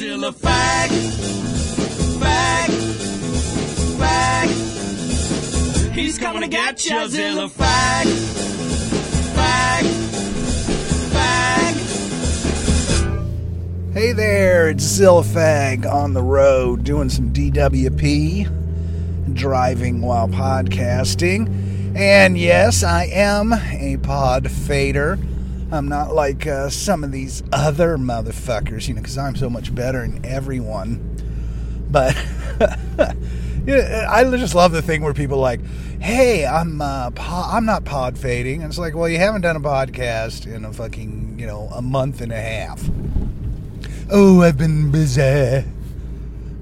Zilla fag, fag, fag. He's coming to get you, Zilla fag, fag, fag. Hey there, it's Zillafag on the road doing some DWP, driving while podcasting. And yes, I am a pod fader. I'm not like uh, some of these other motherfuckers, you know, because I'm so much better than everyone. But yeah, I just love the thing where people like, "Hey, I'm uh, po- I'm not pod fading." And it's like, well, you haven't done a podcast in a fucking you know a month and a half. Oh, I've been busy.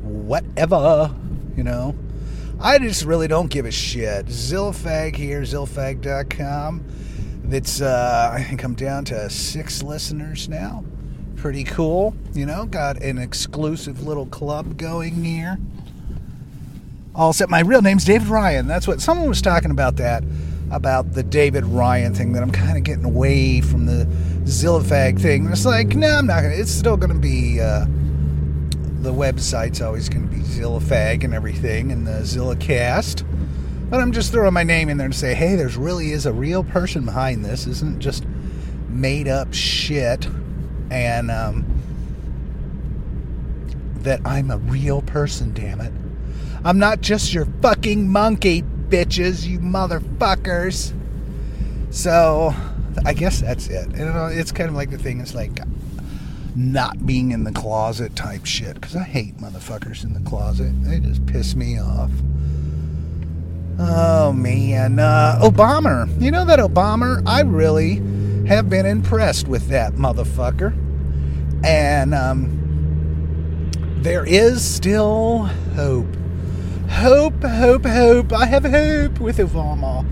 Whatever, you know. I just really don't give a shit. Zillafag here, zillafag.com. It's, uh, I think I'm down to six listeners now. Pretty cool, you know. Got an exclusive little club going here. All set. My real name's David Ryan. That's what someone was talking about that, about the David Ryan thing. That I'm kind of getting away from the Zillafag thing. It's like, no, I'm not gonna. It's still gonna be. Uh, the website's always gonna be Zillafag and everything, and the Zillacast. But I'm just throwing my name in there to say, hey, there's really is a real person behind this. This isn't just made up shit, and um, that I'm a real person. Damn it. I'm not just your fucking monkey, bitches, you motherfuckers. So, I guess that's it. Know, it's kind of like the thing it's like not being in the closet type shit because I hate motherfuckers in the closet. They just piss me off. Oh man, uh, Obama. You know that Obama? I really have been impressed with that motherfucker, and um, there is still hope. Hope, hope, hope. I have hope with Obama.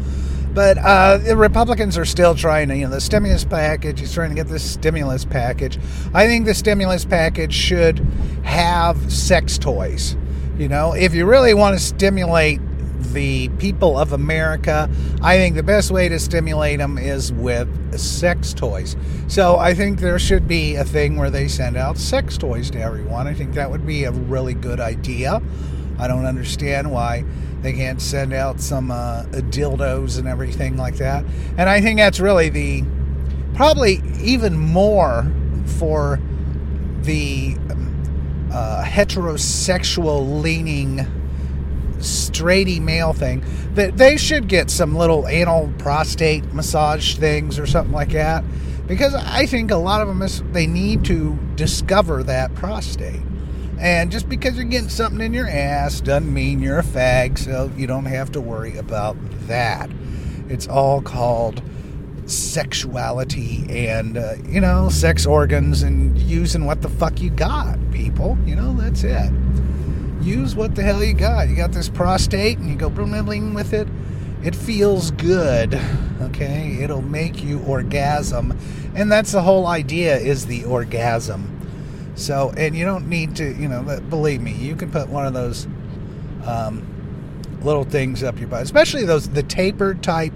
But uh, the Republicans are still trying to, you know, the stimulus package, he's trying to get this stimulus package. I think the stimulus package should have sex toys. You know, if you really want to stimulate the people of America, I think the best way to stimulate them is with sex toys. So I think there should be a thing where they send out sex toys to everyone. I think that would be a really good idea. I don't understand why they can't send out some uh, dildos and everything like that. And I think that's really the probably even more for the uh, heterosexual leaning straighty male thing that they should get some little anal prostate massage things or something like that because I think a lot of them is, they need to discover that prostate. And just because you're getting something in your ass doesn't mean you're a fag, so you don't have to worry about that. It's all called sexuality and, uh, you know, sex organs and using what the fuck you got, people. You know, that's it. Use what the hell you got. You got this prostate and you go bling with it. It feels good, okay? It'll make you orgasm. And that's the whole idea is the orgasm. So, and you don't need to, you know, believe me, you can put one of those um, little things up your butt, especially those, the tapered type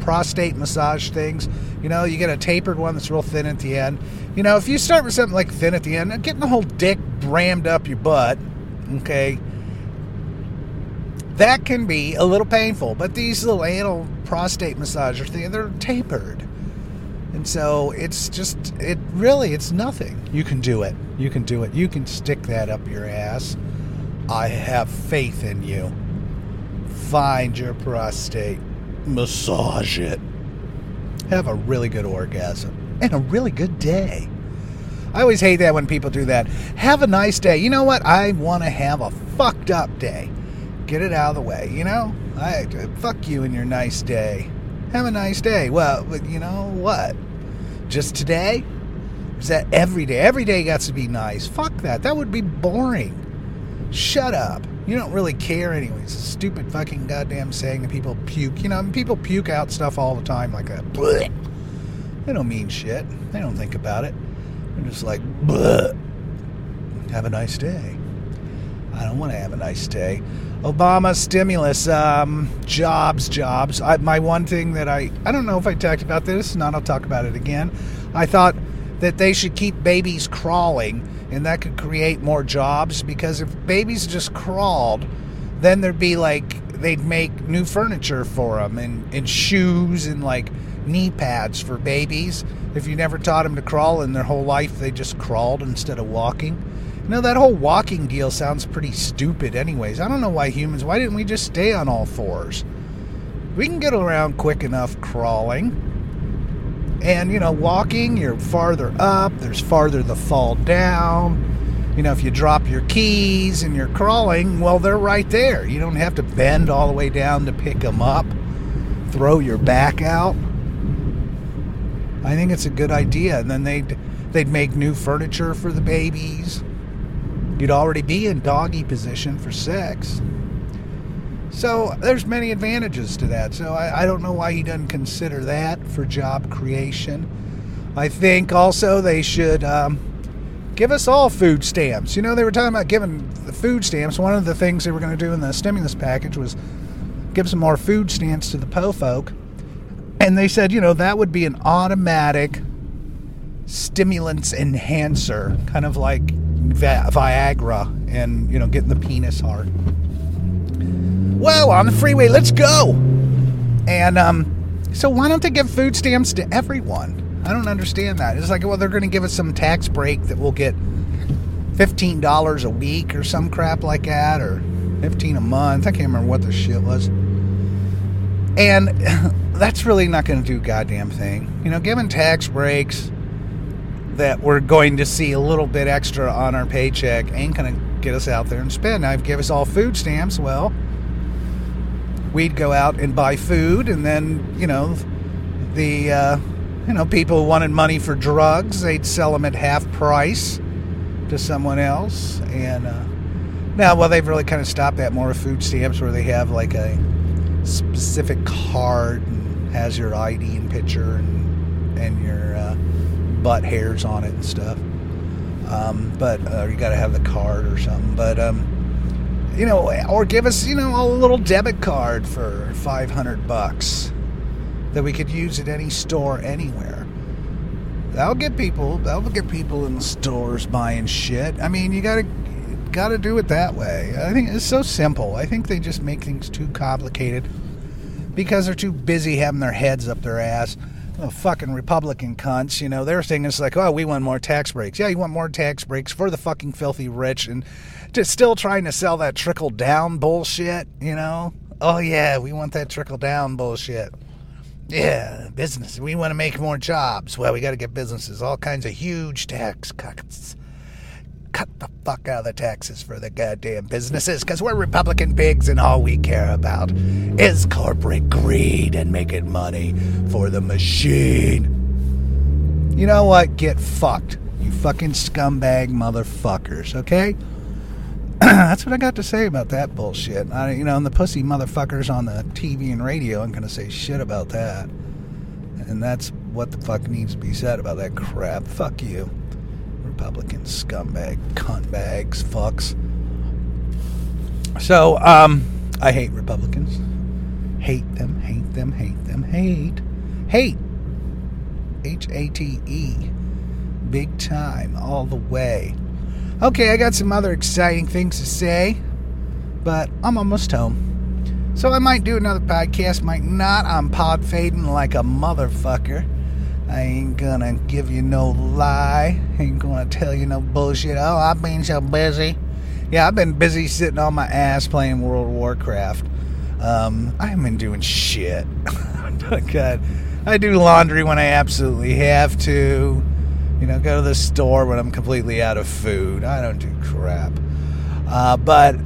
prostate massage things. You know, you get a tapered one that's real thin at the end. You know, if you start with something like thin at the end, getting the whole dick rammed up your butt, okay, that can be a little painful. But these little anal prostate massager things, they're tapered. And so it's just, it really, it's nothing. You can do it. You can do it. You can stick that up your ass. I have faith in you. Find your prostate, massage it, have a really good orgasm, and a really good day. I always hate that when people do that. Have a nice day. You know what? I want to have a fucked up day. Get it out of the way, you know? I fuck you and your nice day. Have a nice day. Well, you know what? Just today? Is that every day? Every day got to be nice. Fuck that. That would be boring. Shut up. You don't really care anyways. It's a stupid fucking goddamn saying that people puke. You know, people puke out stuff all the time like a. They don't mean shit. They don't think about it. They're just like, bleh. Have a nice day. I don't want to have a nice day. Obama stimulus, um, jobs, jobs. I, my one thing that I, I don't know if I talked about this, not I'll talk about it again. I thought that they should keep babies crawling and that could create more jobs because if babies just crawled, then there'd be like they'd make new furniture for them and, and shoes and like knee pads for babies. If you never taught them to crawl in their whole life, they just crawled instead of walking. You know, that whole walking deal sounds pretty stupid, anyways. I don't know why humans, why didn't we just stay on all fours? We can get around quick enough crawling. And, you know, walking, you're farther up, there's farther to fall down. You know, if you drop your keys and you're crawling, well, they're right there. You don't have to bend all the way down to pick them up, throw your back out. I think it's a good idea. And then they'd, they'd make new furniture for the babies. You'd already be in doggy position for sex. So there's many advantages to that. So I, I, don't know why he doesn't consider that for job creation. I think also they should um, give us all food stamps. You know, they were talking about giving the food stamps. One of the things they were going to do in the stimulus package was give some more food stamps to the po folk. And they said, you know, that would be an automatic stimulants enhancer, kind of like Viagra and, you know, getting the penis hard. Well, on the freeway, let's go. And um, so why don't they give food stamps to everyone? I don't understand that. It's like, well, they're going to give us some tax break that we'll get $15 a week or some crap like that, or 15 a month. I can't remember what the shit was. And that's really not going to do goddamn thing. You know, given tax breaks that we're going to see a little bit extra on our paycheck ain't going to get us out there and spend. Now, if you give us all food stamps, well, we'd go out and buy food, and then you know the uh, you know people who wanted money for drugs, they'd sell them at half price to someone else. And uh, now, well, they've really kind of stopped that more with food stamps, where they have like a specific card and has your ID and picture and and your uh, butt hairs on it and stuff. Um, but uh, you got to have the card or something. But um, you know, or give us, you know, a little debit card for 500 bucks that we could use at any store anywhere. That'll get people, that'll get people in the stores buying shit. I mean, you gotta, gotta do it that way. I think it's so simple. I think they just make things too complicated because they're too busy having their heads up their ass. Oh, fucking Republican cunts, you know, their thing is like, oh, we want more tax breaks. Yeah, you want more tax breaks for the fucking filthy rich and just still trying to sell that trickle down bullshit, you know? Oh, yeah, we want that trickle down bullshit. Yeah, business. We want to make more jobs. Well, we got to get businesses, all kinds of huge tax cuts. Cut the fuck out of the taxes for the goddamn businesses because we're Republican pigs and all we care about is corporate greed and making money for the machine. You know what? Get fucked. You fucking scumbag motherfuckers, okay? that's what I got to say about that bullshit. I, you know, and the pussy motherfuckers on the TV and radio aren't going to say shit about that. And that's what the fuck needs to be said about that crap. Fuck you. Republican scumbag, cuntbags, fucks. So, um, I hate Republicans. Hate them, hate them, hate them, hate. Hate. H A T E. Big time, all the way. Okay, I got some other exciting things to say, but I'm almost home. So I might do another podcast, might not. I'm pod fading like a motherfucker. I ain't gonna give you no lie. Ain't gonna tell you no bullshit. Oh, I've been so busy. Yeah, I've been busy sitting on my ass playing World Warcraft. Um, I haven't been doing shit. God, I do laundry when I absolutely have to. You know, go to the store when I'm completely out of food. I don't do crap. Uh, but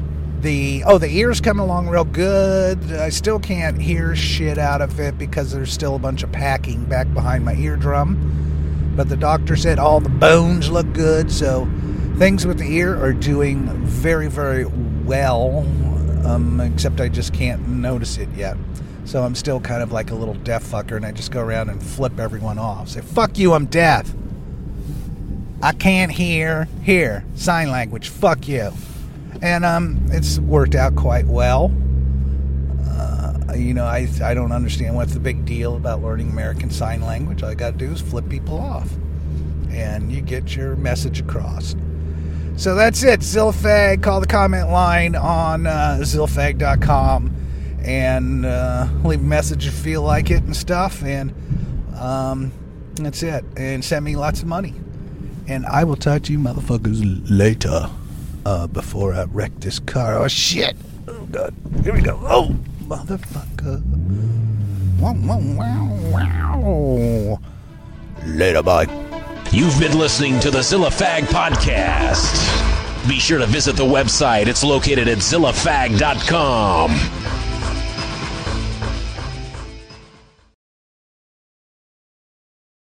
the oh, the ear's coming along real good. I still can't hear shit out of it because there's still a bunch of packing back behind my eardrum. But the doctor said all the bones look good, so things with the ear are doing very, very well. Um, except I just can't notice it yet. So I'm still kind of like a little deaf fucker, and I just go around and flip everyone off. Say, "Fuck you, I'm deaf." I can't hear, hear, sign language, fuck you. And um, it's worked out quite well. Uh, you know, I, I don't understand what's the big deal about learning American Sign Language. All I got to do is flip people off. and you get your message across. So that's it. Zillafag. Call the comment line on uh, zillafag.com and uh, leave a message if you feel like it and stuff. And um, that's it. And send me lots of money. And I will talk to you motherfuckers later uh, before I wreck this car. Oh, shit. Oh, God. Here we go. Oh, motherfucker. Wow, wow, wow. Later, bye. You've been listening to the Zilla Fag Podcast. Be sure to visit the website. It's located at zillafag.com.